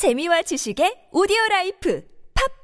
재미와 지식의 오디오 라이프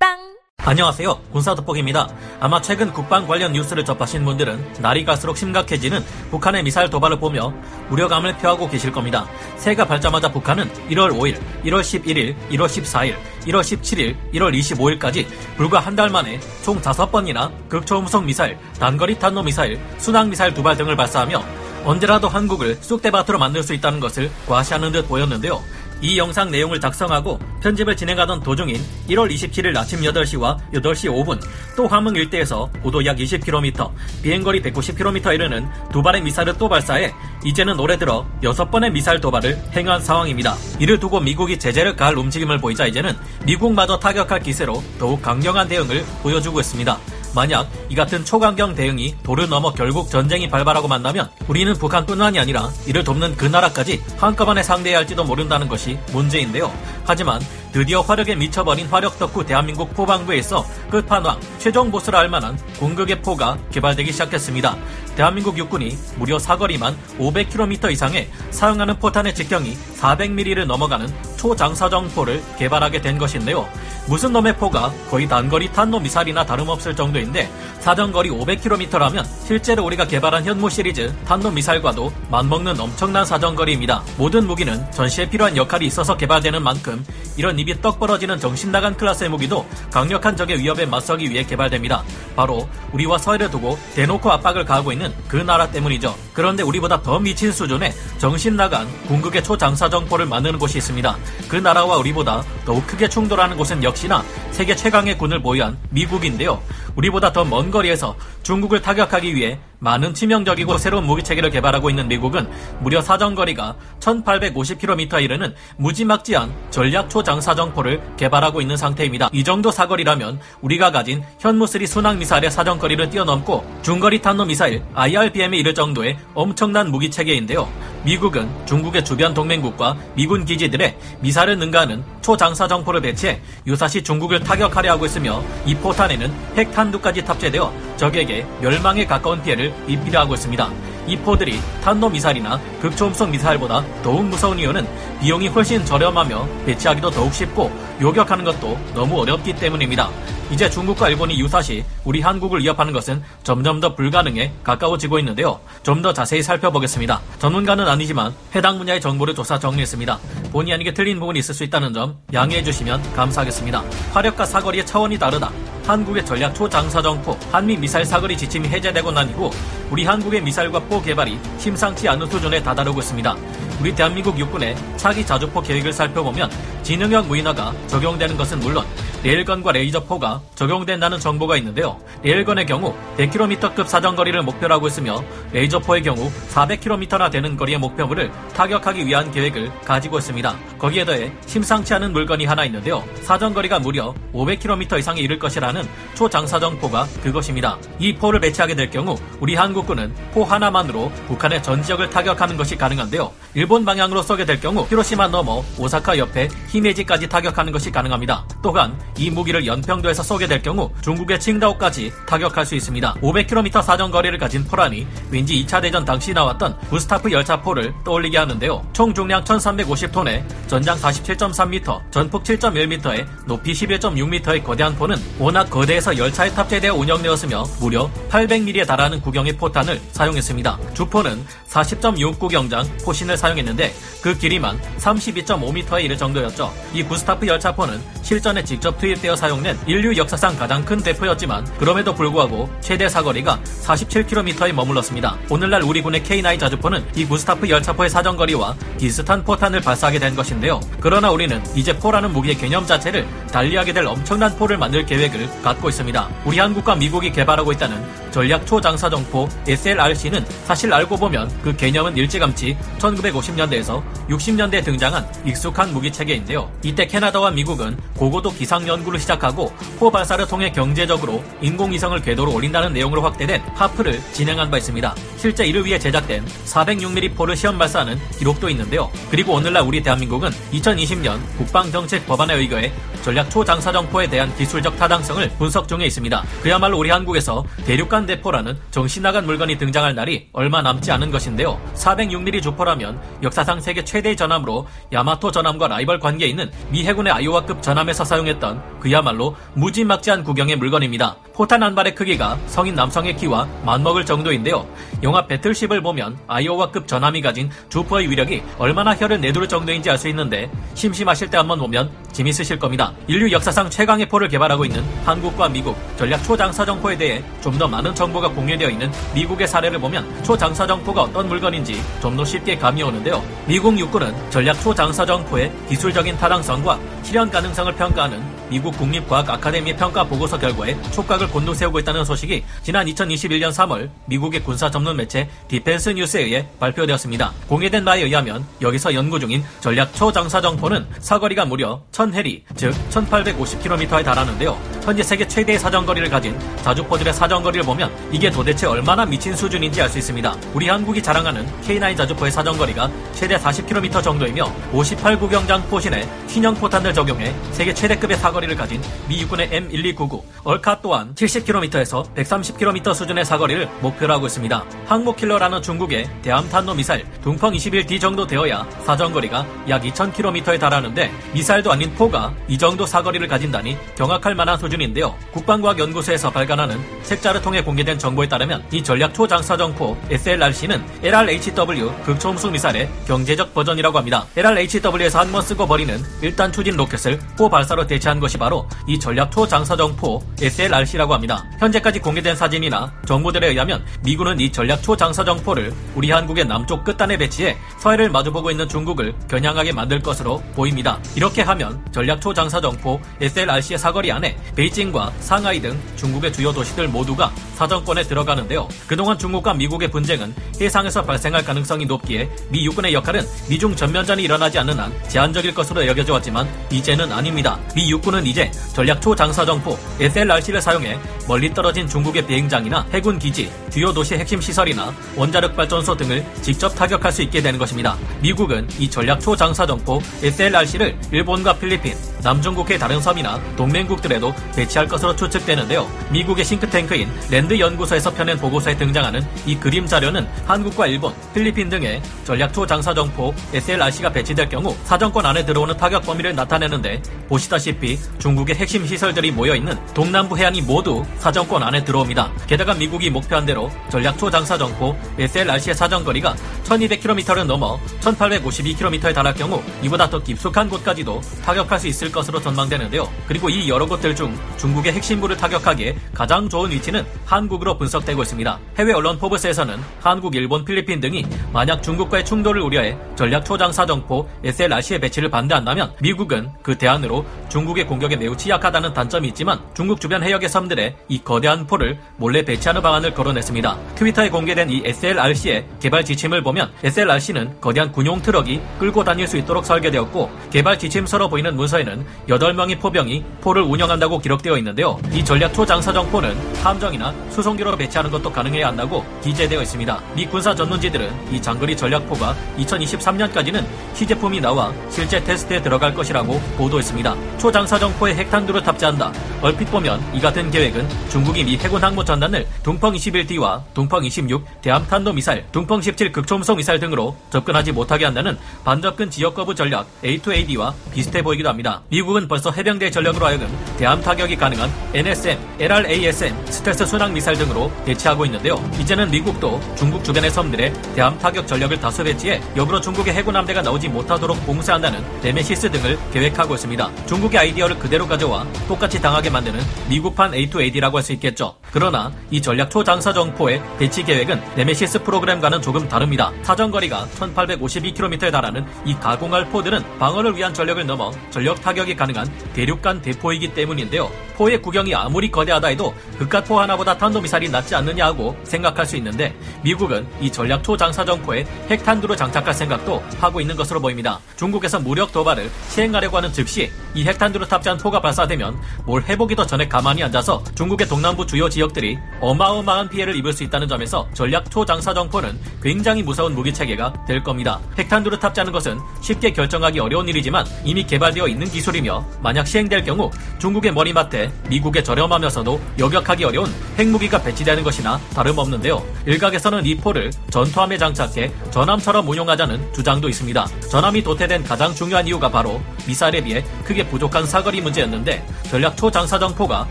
팟빵 안녕하세요. 군사 돋보기입니다. 아마 최근 국방 관련 뉴스를 접하신 분들은 날이 갈수록 심각해지는 북한의 미사일 도발을 보며 우려감을 표하고 계실 겁니다. 새해가 밝자마자 북한은 1월 5일, 1월 11일, 1월 14일, 1월 17일, 1월 25일까지 불과 한 달 만에 총 5번이나 극초음속 미사일, 단거리 탄도 미사일, 순항 미사일 두 발 등을 발사하며 언제라도 한국을 쑥대밭으로 만들 수 있다는 것을 과시하는 듯 보였는데요. 이 영상 내용을 작성하고 편집을 진행하던 도중인 1월 27일 아침 8시와 8시 5분 또 함흥 일대에서 고도 약 20km, 비행거리 190km 이르는 두 발의 미사일을 또 발사해 이제는 올해 들어 6번의 미사일 도발을 행한 상황입니다. 이를 두고 미국이 제재를 가할 움직임을 보이자 이제는 미국마저 타격할 기세로 더욱 강경한 대응을 보여주고 있습니다. 만약 이 같은 초강경 대응이 도를 넘어 결국 전쟁이 발발하고 만나면 우리는 북한뿐만이 아니라 이를 돕는 그 나라까지 한꺼번에 상대해야 할지도 모른다는 것이 문제인데요. 하지만 드디어 화력에 미쳐버린 화력 덕후 대한민국 포방부에서 끝판왕 최종 보스라 할 만한 공극의 포가 개발되기 시작했습니다. 대한민국 육군이 무려 사거리만 500km 이상의 사용하는 포탄의 직경이 400mm를 넘어가는 초장사정포를 개발하게 된 것인데요. 무슨 놈의 포가 거의 단거리 탄도 미사일이나 다름없을 정도인데 사정거리 500km라면 실제로 우리가 개발한 현무 시리즈 탄도 미사일과도 맞먹는 엄청난 사정거리입니다. 모든 무기는 전시에 필요한 역할이 있어서 개발되는 만큼 이런 입이 떡 벌어지는 정신 나간 클래스의 무기도 강력한 적의 위협에 맞서기 위해 개발됩니다. 바로 우리와 서해를 두고 대놓고 압박을 가하고 있는 그 나라 때문이죠. 그런데 우리보다 더 미친 수준의 정신 나간 궁극의 초장사 정포를 만드는 곳이 있습니다. 그 나라와 우리보다 더욱 크게 충돌하는 곳은 역시나 세계 최강의 군을 보유한 미국인데요. 우리보다 더 먼 거리에서 중국을 타격하기 위해 많은 치명적이고 새로운 무기체계를 개발하고 있는 미국은 무려 사정거리가 1850km에 이르는 무지막지한 전략 초장사정포를 개발하고 있는 상태입니다. 이 정도 사거리라면 우리가 가진 현무3 순항 미사일의 사정거리를 뛰어넘고 중거리 탄도 미사일 IRBM에 이를 정도의 엄청난 무기체계인데요. 미국은 중국의 주변 동맹국과 미군 기지들의 미사를 능가하는 초장사 정포를 배치해 유사시 중국을 타격하려 하고 있으며 이 포탄에는 핵탄두까지 탑재되어 적에게 멸망에 가까운 피해를 입히려 하고 있습니다. 이 포들이 탄도미사일이나 극초음속 미사일보다 더욱 무서운 이유는 비용이 훨씬 저렴하며 배치하기도 더욱 쉽고 요격하는 것도 너무 어렵기 때문입니다. 이제 중국과 일본이 유사시 우리 한국을 위협하는 것은 점점 더 불가능에 가까워지고 있는데요. 좀 더 자세히 살펴보겠습니다. 전문가는 아니지만 해당 분야의 정보를 조사 정리했습니다. 본의 아니게 틀린 부분이 있을 수 있다는 점 양해해 주시면 감사하겠습니다. 화력과 사거리의 차원이 다르다. 한국의 전략 초장사정포 한미 미사일 사거리 지침이 해제되고 난 이후 우리 한국의 미사일과 포 개발이 심상치 않은 수준에 다다르고 있습니다. 우리 대한민국 육군의 차기 자주포 계획을 살펴보면 지능형 무인화가 적용되는 것은 물론 레일건과 레이저포가 적용된다는 정보가 있는데요. 레일건의 경우 100km급 사정거리를 목표로 하고 있으며 레이저포의 경우 400km나 되는 거리의 목표물을 타격하기 위한 계획을 가지고 있습니다. 거기에 더해 심상치 않은 물건이 하나 있는데요. 사정거리가 무려 500km 이상에 이를 것이라는 초장사정포가 그것입니다. 이 포를 배치하게 될 경우 우리 한국군은 포 하나만으로 북한의 전 지역을 타격하는 것이 가능한데요. 일본 방향으로 쏘게 될 경우 히로시마 넘어 오사카 옆에 히메지까지 타격하는 것이 가능합니다. 또한 이 무기를 연평도에서 쏘게 될 경우 중국의 칭다오까지 타격할 수 있습니다. 500km 사정 거리를 가진 포란이 왠지 2차 대전 당시 나왔던 구스타프 열차포를 떠올리게 하는데요. 총 중량 1350톤에 전장 47.3m, 전폭 7.1m에 높이 11.6m의 거대한 포는 워낙 거대해서 열차에 탑재되어 운영되었으며 무려 800mm에 달하는 구경의 포탄을 사용했습니다. 주포는 40.6구경장 포신을 사용했는데 그 길이만 32.5m에 이를 정도였죠. 이 구스타프 열차포는 실전에 직접 투입 되어 사용된 인류 역사상 가장 큰 대포였지만 그럼에도 불구하고 최대 사거리가 47km에 머물렀습니다. 오늘날 우리 군의 K9 자주포는 이 구스타프 열차포의 사정거리와 비슷한 포탄을 발사하게 된 것인데요. 그러나 우리는 이제 포라는 무기의 개념 자체를 달리하게 될 엄청난 포를 만들 계획을 갖고 있습니다. 우리 한국과 미국이 개발하고 있다는 전략 초장사정포 SLRC는 사실 알고 보면 그 개념은 일찌감치 1950년대에서 60년대에 등장한 익숙한 무기 체계인데요. 이때 캐나다와 미국은 고고도 기상 연구 연구를 시작하고 포 발사를 통해 경제적으로 인공위성을 궤도로 올린다는 내용으로 확대된 하프를 진행한 바 있습니다. 실제 이를 위해 제작된 406mm 포를 시험 발사하는 기록도 있는데요. 그리고 오늘날 우리 대한민국은 2020년 국방정책 법안에 의거해 전략 초장사정포에 대한 기술적 타당성을 분석 중에 있습니다. 그야말로 우리 한국에서 대륙간 대포라는 정신 나간 물건이 등장할 날이 얼마 남지 않은 것인데요. 406mm 주포라면 역사상 세계 최대의 전함으로 야마토 전함과 라이벌 관계에 있는 미 해군의 아이오와급 전함에서 사용했던 그야말로 무지막지한 구경의 물건입니다. 포탄 한 발의 크기가 성인 남성의 키와 맞먹을 정도인데요. 영화 배틀십을 보면 아이오와급 전함이 가진 주포의 위력이 얼마나 혀를 내두를 정도인지 알 수 있는데 심심하실 때 한번 보면 재밌으실 겁니다. 인류 역사상 최강의 포를 개발하고 있는 한국과 미국 전략 초장사정포에 대해 좀 더 많은 정보가 공유되어 있는 미국의 사례를 보면 초장사정포가 어떤 물건인지 좀 더 쉽게 감이 오는데요. 미국 육군은 전략 초장사정포의 기술적인 타당성과 실현 가능성을 평가하는 미국 국립과학 아카데미 평가 보고서 결과에 촉각 을 곤두세우고 있다는 소식이 지난 2021년 3월 미국의 군사 전문 매체 디펜스 뉴스에 의해 발표되었습니다. 공개된 바에 의하면 여기서 연구 중인 전략 초장사정포는 사거리가 무려 1000해리, 즉 1850km에 달하는데요. 현재 세계 최대의 사정거리를 가진 자주포들의 사정거리를 보면 이게 도대체 얼마나 미친 수준인지 알 수 있습니다. 우리 한국이 자랑하는 K9 자주포의 사정거리가 최대 40km 정도이며 58구경장 포신에 신형 포탄을 적용해 세계 최대급의 사거리를 가진 미 육군의 M1299 ERCA 또한 70km에서 130km 수준의 사거리를 목표로 하고 있습니다. 항모킬러라는 중국의 대함탄도 미사일 둥펑 21D 정도 되어야 사정거리가 약 2000km에 달하는데 미사일도 아닌 포가 이 정도 사거리를 가진다니 경악할 만한 수준인데요. 국방과학연구소에서 발간하는 책자를 통해 공개된 정보에 따르면 이 전략 초장사정포 SLRC는 LRHW 극초음속 미사일의 경제적 버전이라고 합니다. LRHW에서 한 번 쓰고 버리는 1단 추진 로켓을 포 발사로 대체한 것이 바로 이 전략 초장사정포 SLRC라고 합니다. 현재까지 공개된 사진이나 정보들에 의하면 미군은 이 전략 초장사정포를 우리 한국의 남쪽 끝단에 배치해 서해를 마주보고 있는 중국을 겨냥하게 만들 것으로 보입니다. 이렇게 하면 전략 초장사 정포 SLRC의 사거리 안에 베이징과 상하이 등 중국의 주요 도시들 모두가 사정권에 들어가는데요. 그동안 중국과 미국의 분쟁은 해상에서 발생할 가능성이 높기에 미 육군의 역할은 미중 전면전이 일어나지 않는 한 제한적일 것으로 여겨져 왔지만 이제는 아닙니다. 미 육군은 이제 전략 초장사 정포 SLRC를 사용해 멀리 떨어진 중국의 비행장이나 해군 기지, 주요 도시 핵심 시설이나 원자력 발전소 등을 직접 타격할 수 있게 되는 것입니다. 미국은 이 전략 초장사정포 SLRC를 일본과 필리핀, 남중국해 다른 섬이나 동맹국들에도 배치할 것으로 추측되는데요. 미국의 싱크탱크인 랜드 연구소에서 펴낸 보고서에 등장하는 이 그림 자료는 한국과 일본, 필리핀 등에 전략 초장사정포 SLRC가 배치될 경우 사정권 안에 들어오는 타격 범위를 나타내는데 보시다시피 중국의 핵심 시설들이 모여 있는 동남부 해안이 모두 사정권 안에 들어옵니다. 게다가 미국이 목표한 대로 전략 초장사정포 SLRC의 사정거리가 1200km를 넘어 1852km에 달할 경우 이보다 더 깊숙한 곳까지도 타격할 수 있을 것으로 전망되는데요. 그리고 이 여러 곳들 중 중국의 핵심부를 타격하기에 가장 좋은 위치는 한국으로 분석되고 있습니다. 해외 언론 포브스에서는 한국, 일본, 필리핀 등이 만약 중국과의 충돌을 우려해 전략 초장사정포 SLRC의 배치를 반대한다면 미국은 그 대안으로 중국의 공격에 매우 취약하다는 단점이 있지만 중국 주변 해역의 섬 들에 이 거대한 포를 몰래 배치하는 방안을 거론했습니다. 트위터에 공개된 이 SLRC의 개발 지침을 보면 SLRC는 거대한 군용 트럭이 끌고 다닐 수 있도록 설계되었고 개발 지침서로 보이는 문서에는 8명의 포병이 포를 운영한다고 기록되어 있는데요. 이 전략 초장사정포는 함정이나 수송기로 배치하는 것도 가능해야 한다고 기재되어 있습니다. 미 군사 전문지들은 이 장거리 전략포가 2023년까지는 시제품이 나와 실제 테스트에 들어갈 것이라고 보도했습니다. 초장사정포에 핵탄두를 탑재한다. 얼핏 보면 이 같은 계획은 중국이 미 해군 항모 전단을 둥펑 21D와 둥펑 26 대함탄도 미사일, 둥펑 17 극초음속 미사일 등으로 접근하지 못하게 한다는 반접근 지역 거부 전략 A2AD와 비슷해 보이기도 합니다. 미국은 벌써 해병대 전력으로 하여금 대함 타격이 가능한 NSM, LRASM, 스텔스 순항 미사일 등으로 대치하고 있는데요. 이제는 미국도 중국 주변의 섬들에 대함 타격 전력을 다수 배치해 역으로 중국의 해군 함대가 나오지 못하도록 봉쇄한다는 네메시스 등을 계획하고 있습니다. 중국의 아이디어를 그대로 가져와 똑같이 당하게 만드는 미국판 A2AD라고 할 수 있겠죠. 그러나 이 전략 초장사정포의 배치 계획은 네메시스 프로그램과는 조금 다릅니다. 사정거리가 1852km에 달하는 이 가공할 포들은 방어를 위한 전력을 넘어 전략 타격이 가능한 대륙간 대포이기 때문인데요. 포의 구경이 아무리 거대하다 해도 그깟포 하나보다 탄도미사일이 낫지 않느냐 하고 생각할 수 있는데 미국은 이 전략 초장사 정포에 핵탄두를 장착할 생각도 하고 있는 것으로 보입니다. 중국에서 무력 도발을 시행하려고 하는 즉시 이 핵탄두를 탑재한 포가 발사되면 뭘 해보기도 전에 가만히 앉아서 중국의 동남부 주요 지역들이 어마어마한 피해를 입을 수 있다는 점에서 전략 초장사 정포는 굉장히 무서운 무기 체계가 될 겁니다. 핵탄두를 탑재하는 것은 쉽게 결정하기 어려운 일이지만 이미 개발되어 있는 기술이며 만약 시행될 경우 중국의 머리맡에 미국의 저렴하면서도 여격하기 어려운 핵무기가 배치되는 것이나 다름없는데요. 일각에서는 이 포를 전투함에 장착해 전함처럼 운용하자는 주장도 있습니다. 전함이 도태된 가장 중요한 이유가 바로 미사일에 비해 크게 부족한 사거리 문제였는데 전략 초장사정포가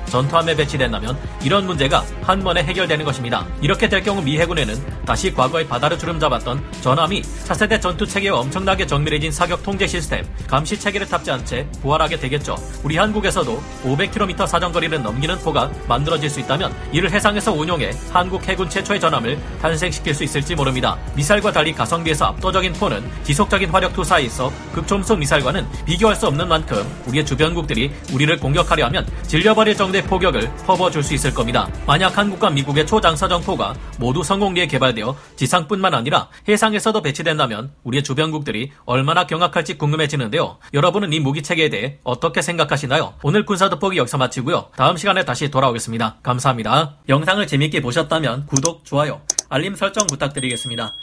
전투함에 배치된다면 이런 문제가 한 번에 해결되는 것입니다. 이렇게 될 경우 미 해군에는 다시 과거의 바다를 주름 잡았던 전함이 차세대 전투 체계와 엄청나게 정밀해진 사격 통제 시스템, 감시 체계를 탑재한 채 부활하게 되겠죠. 우리 한국에서도 500km 사정거리를 넘기는 포가 만들어질 수 있다면 이를 해상에서 운용해 한국 해군 최초의 전함을 탄생시킬 수 있을지 모릅니다. 미사일과 달리 가성비에서 압도적인 포는 지속적인 화력 투사에 있어 급초음속 미사일과는 비교할 수 없는 만큼 우리의 주변국들이 우리를 공격하려 하면 질려버릴 정도의 포격을 퍼부어줄 수 있을 겁니다. 만약 한국과 미국의 초장사정포가 모두 성공리에 개발되어 지상뿐만 아니라 해상에서도 배치된다면 우리의 주변국들이 얼마나 경악할지 궁금해지는데요. 여러분은 이 무기 체계에 대해 어떻게 생각하시나요? 오늘 군사 돋보기 여기서 마치고요. 다음 시간에 다시 돌아오겠습니다. 감사합니다. 영상을 재밌게 보셨다면 구독, 좋아요, 알림 설정 부탁드리겠습니다.